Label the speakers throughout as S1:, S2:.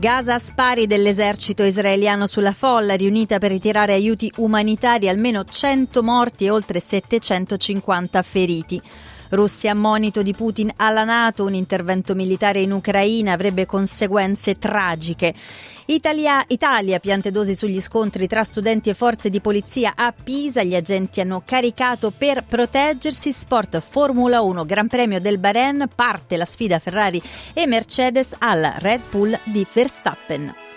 S1: Gaza spari dell'esercito israeliano sulla folla riunita per ritirare aiuti umanitari, almeno 100 morti e oltre 750 feriti. Russia monito di Putin alla Nato, un intervento militare in Ucraina avrebbe conseguenze tragiche. Italia, Italia piante dosi sugli scontri tra studenti e forze di polizia a Pisa. Gli agenti hanno caricato per proteggersi. Sport Formula 1 Gran Premio del Bahrain. Parte la sfida Ferrari e Mercedes alla Red Bull di Verstappen.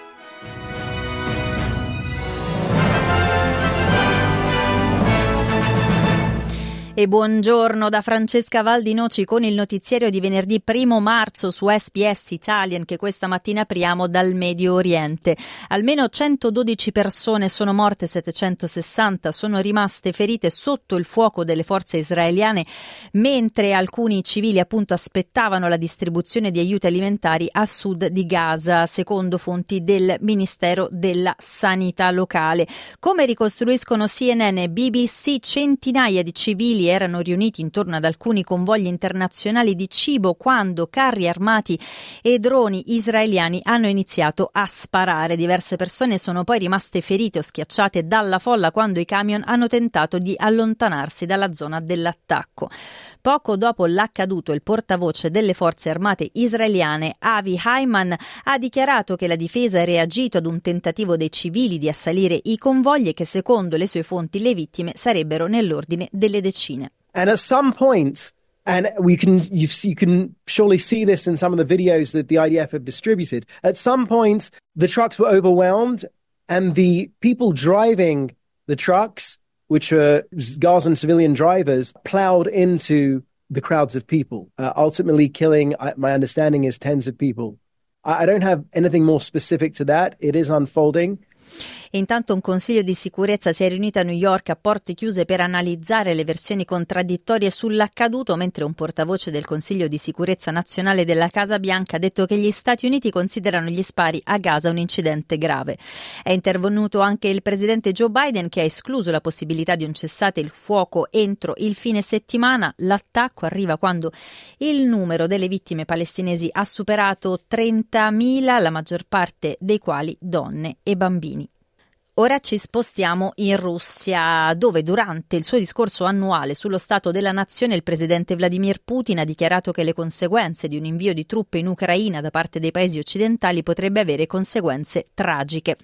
S1: E buongiorno da Francesca Valdinoci con il notiziario di venerdì 1 marzo su SPS Italian che questa mattina apriamo dal Medio Oriente. Almeno 112 persone sono morte, 760 sono rimaste ferite sotto il fuoco delle forze israeliane mentre alcuni civili appunto aspettavano la distribuzione di aiuti alimentari a sud di Gaza, secondo fonti del Ministero della Sanità locale. Come ricostruiscono CNN e BBC, centinaia di civili erano riuniti intorno ad alcuni convogli internazionali di cibo quando carri armati e droni israeliani hanno iniziato a sparare. Diverse persone sono poi rimaste ferite o schiacciate dalla folla quando i camion hanno tentato di allontanarsi dalla zona dell'attacco. Poco dopo l'accaduto, il portavoce delle forze armate israeliane, Avi Hayman, ha dichiarato che la difesa ha reagito ad un tentativo dei civili di assalire i convogli e che secondo le sue fonti le vittime sarebbero nell'ordine delle decine.
S2: And at some point, and we can you you can surely see this in some of the videos that the IDF have distributed. At some point, the trucks were overwhelmed, and the people driving the trucks which were Gazan civilian drivers, plowed into the crowds of people, uh, ultimately killing, my understanding is tens of people. I don't have anything more specific to that. It is unfolding.
S1: Intanto un Consiglio di sicurezza si è riunito a New York a porte chiuse per analizzare le versioni contraddittorie sull'accaduto, mentre un portavoce del Consiglio di sicurezza nazionale della Casa Bianca ha detto che gli Stati Uniti considerano gli spari a Gaza un incidente grave. È intervenuto anche il presidente Joe Biden che ha escluso la possibilità di un cessate il fuoco entro il fine settimana. L'attacco arriva quando il numero delle vittime palestinesi ha superato 30.000, la maggior parte dei quali donne e bambini. Ora ci spostiamo in Russia, dove durante il suo discorso annuale sullo stato della nazione il presidente Vladimir Putin ha dichiarato che le conseguenze di un invio di truppe in Ucraina da parte dei paesi occidentali potrebbe avere conseguenze tragiche.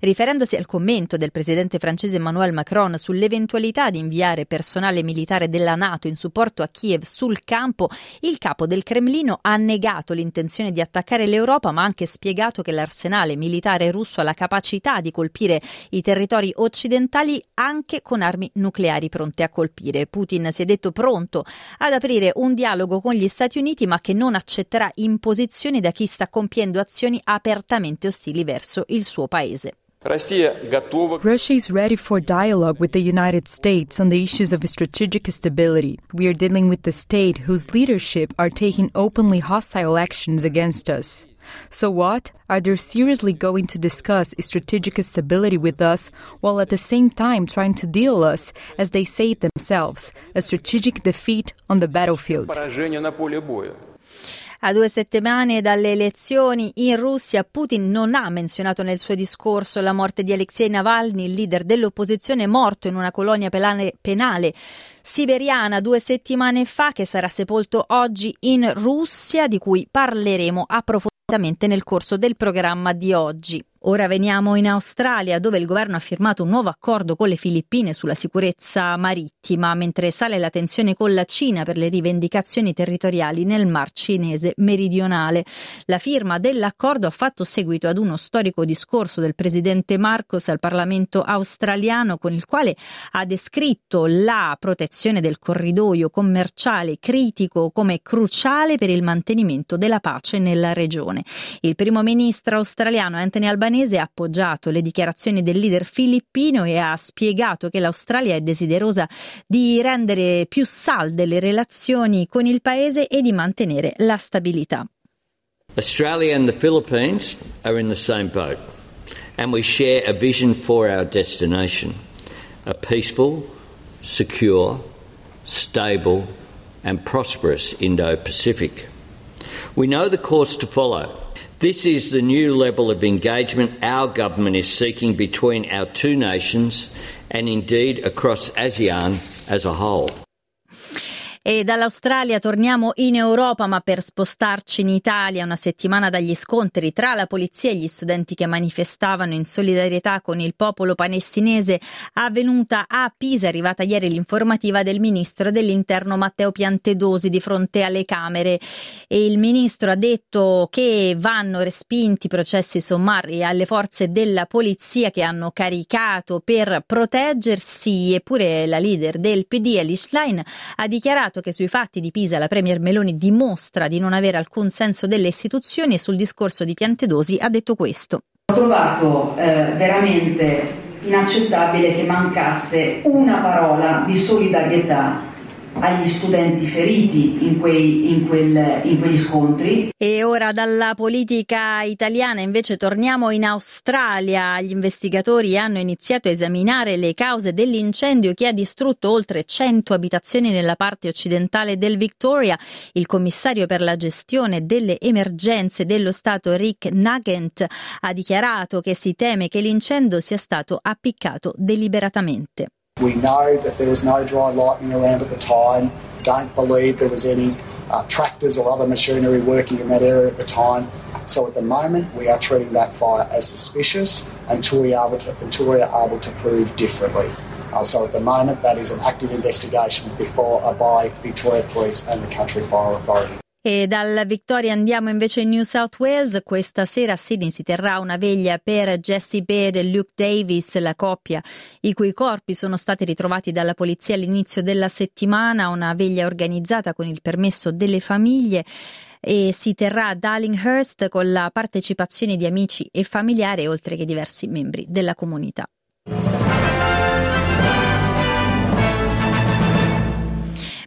S1: Riferendosi al commento del presidente francese Emmanuel Macron sull'eventualità di inviare personale militare della Nato in supporto a Kiev sul campo, il capo del Cremlino ha negato l'intenzione di attaccare l'Europa, ma ha anche spiegato che l'arsenale militare russo ha la capacità di colpire i territori occidentali anche con armi nucleari pronte a colpire. Putin si è detto pronto ad aprire un dialogo con gli Stati Uniti, ma che non accetterà imposizioni da chi sta compiendo azioni apertamente ostili verso il suo paese.
S3: Russia is ready for dialogue with the United States on the issues of strategic stability. We are dealing with the state whose leadership are taking openly hostile actions against us. So what? Are they seriously going to discuss strategic stability with us while at the same time trying to deal us, as they say it themselves, a strategic defeat on the battlefield?
S1: A due settimane dalle elezioni in Russia, Putin non ha menzionato nel suo discorso la morte di Alexei Navalny, il leader dell'opposizione morto in una colonia penale, penale siberiana due settimane fa, che sarà sepolto oggi in Russia, di cui parleremo approfonditamente nel corso del programma di oggi. Ora veniamo in Australia, dove il governo ha firmato un nuovo accordo con le Filippine sulla sicurezza marittima, mentre sale la tensione con la Cina per le rivendicazioni territoriali nel Mar Cinese meridionale. La firma dell'accordo ha fatto seguito ad uno storico discorso del presidente Marcos al Parlamento australiano, con il quale ha descritto la protezione del corridoio commerciale critico come cruciale per il mantenimento della pace nella regione. Il primo ministro australiano Anthony Albanese albanese ha appoggiato le dichiarazioni del leader filippino e ha spiegato che l'Australia è desiderosa di rendere più salde le relazioni con il paese e di mantenere la stabilità.
S4: Australia and the Philippines are in the same boat and we share a vision for our destination, a peaceful, secure, stable and prosperous Indo-Pacific. We know the course to follow. This is the new level of engagement our government is seeking between our two nations and indeed across ASEAN as a whole.
S1: E dall'Australia torniamo in Europa, ma per spostarci in Italia, una settimana dagli scontri tra la polizia e gli studenti che manifestavano in solidarietà con il popolo palestinese, avvenuta a Pisa, è arrivata ieri l'informativa del ministro dell'interno Matteo Piantedosi di fronte alle Camere. E il ministro ha detto che vanno respinti processi sommari alle forze della polizia che hanno caricato per proteggersi, eppure la leader del PD, Elish Line, ha dichiarato che sui fatti di Pisa la Premier Meloni dimostra di non avere alcun senso delle istituzioni e sul discorso di Piantedosi ha detto questo.
S5: Ho trovato eh, veramente inaccettabile che mancasse una parola di solidarietà agli studenti feriti in, quei, in, quel, in, quegli scontri.
S1: E ora dalla politica italiana invece torniamo in Australia. Gli investigatori hanno iniziato a esaminare le cause dell'incendio che ha distrutto oltre 100 abitazioni nella parte occidentale del Victoria. Il commissario per la gestione delle emergenze dello Stato Rick Nugent ha dichiarato che si teme che l'incendio sia stato appiccato deliberatamente.
S6: We know that there was no dry lightning around at the time. Don't believe there was any uh, tractors or other machinery working in that area at the time. So at the moment, we are treating that fire as suspicious until we are able to, until we are able to prove differently. Uh, so at the moment, that is an active investigation before uh, by Victoria Police and the Country Fire Authority.
S1: E dal Victoria andiamo invece in New South Wales. Questa sera a Sydney si terrà una veglia per Jesse Baird e Luke Davis, la coppia i cui corpi sono stati ritrovati dalla polizia all'inizio della settimana. Una veglia organizzata con il permesso delle famiglie e si terrà a Darlinghurst con la partecipazione di amici e familiari oltre che diversi membri della comunità.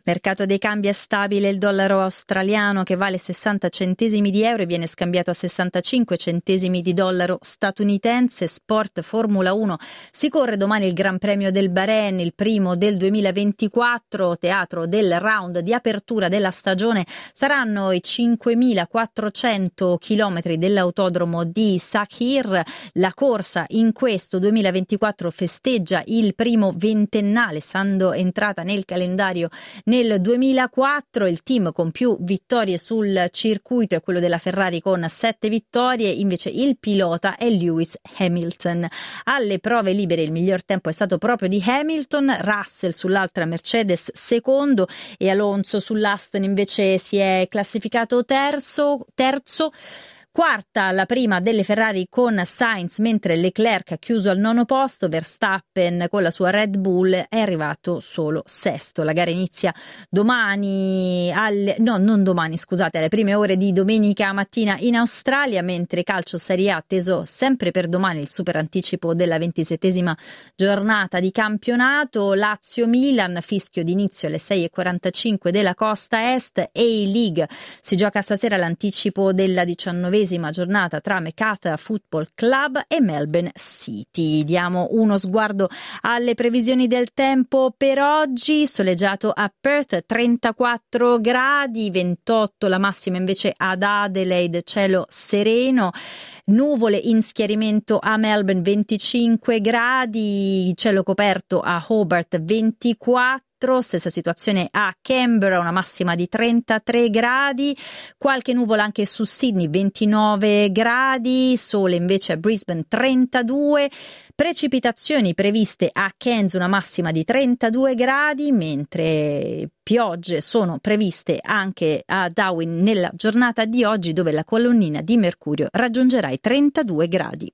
S1: Mercato dei cambi è stabile, il dollaro australiano che vale 60 centesimi di euro e viene scambiato a 65 centesimi di dollaro statunitense. Sport Formula 1 si corre domani il Gran Premio del Bahrain, il primo del 2024, teatro del round di apertura della stagione. Saranno i 5400 chilometri dell'autodromo di Sakhir. La corsa in questo 2024 festeggia il primo ventennale, essendo entrata nel calendario nel 2004 il team con più vittorie sul circuito è quello della Ferrari con sette vittorie, invece il pilota è Lewis Hamilton. Alle prove libere il miglior tempo è stato proprio di Hamilton, Russell sull'altra Mercedes secondo e Alonso sull'Aston invece si è classificato terzo. terzo Quarta la prima delle Ferrari con Sainz, mentre Leclerc ha chiuso al nono posto, Verstappen con la sua Red Bull è arrivato solo sesto. La gara inizia domani, alle, no non domani scusate, alle prime ore di domenica mattina in Australia, mentre calcio Serie A atteso sempre per domani il super anticipo della ventisettesima giornata di campionato. Lazio-Milan, fischio d'inizio alle 6.45 della costa est, A-League si gioca stasera l'anticipo della diciannovesima giornata tra Mekata Football Club e Melbourne City. Diamo uno sguardo alle previsioni del tempo per oggi. Soleggiato a Perth 34 gradi, 28 la massima invece ad Adelaide, cielo sereno. Nuvole in schiarimento a Melbourne 25 gradi, cielo coperto a Hobart 24 stessa situazione a Canberra, una massima di 33 gradi, qualche nuvola anche su Sydney 29 gradi, sole invece a Brisbane 32, precipitazioni previste a Cairns una massima di 32 gradi, mentre piogge sono previste anche a Darwin nella giornata di oggi dove la colonnina di mercurio raggiungerà i 32 gradi.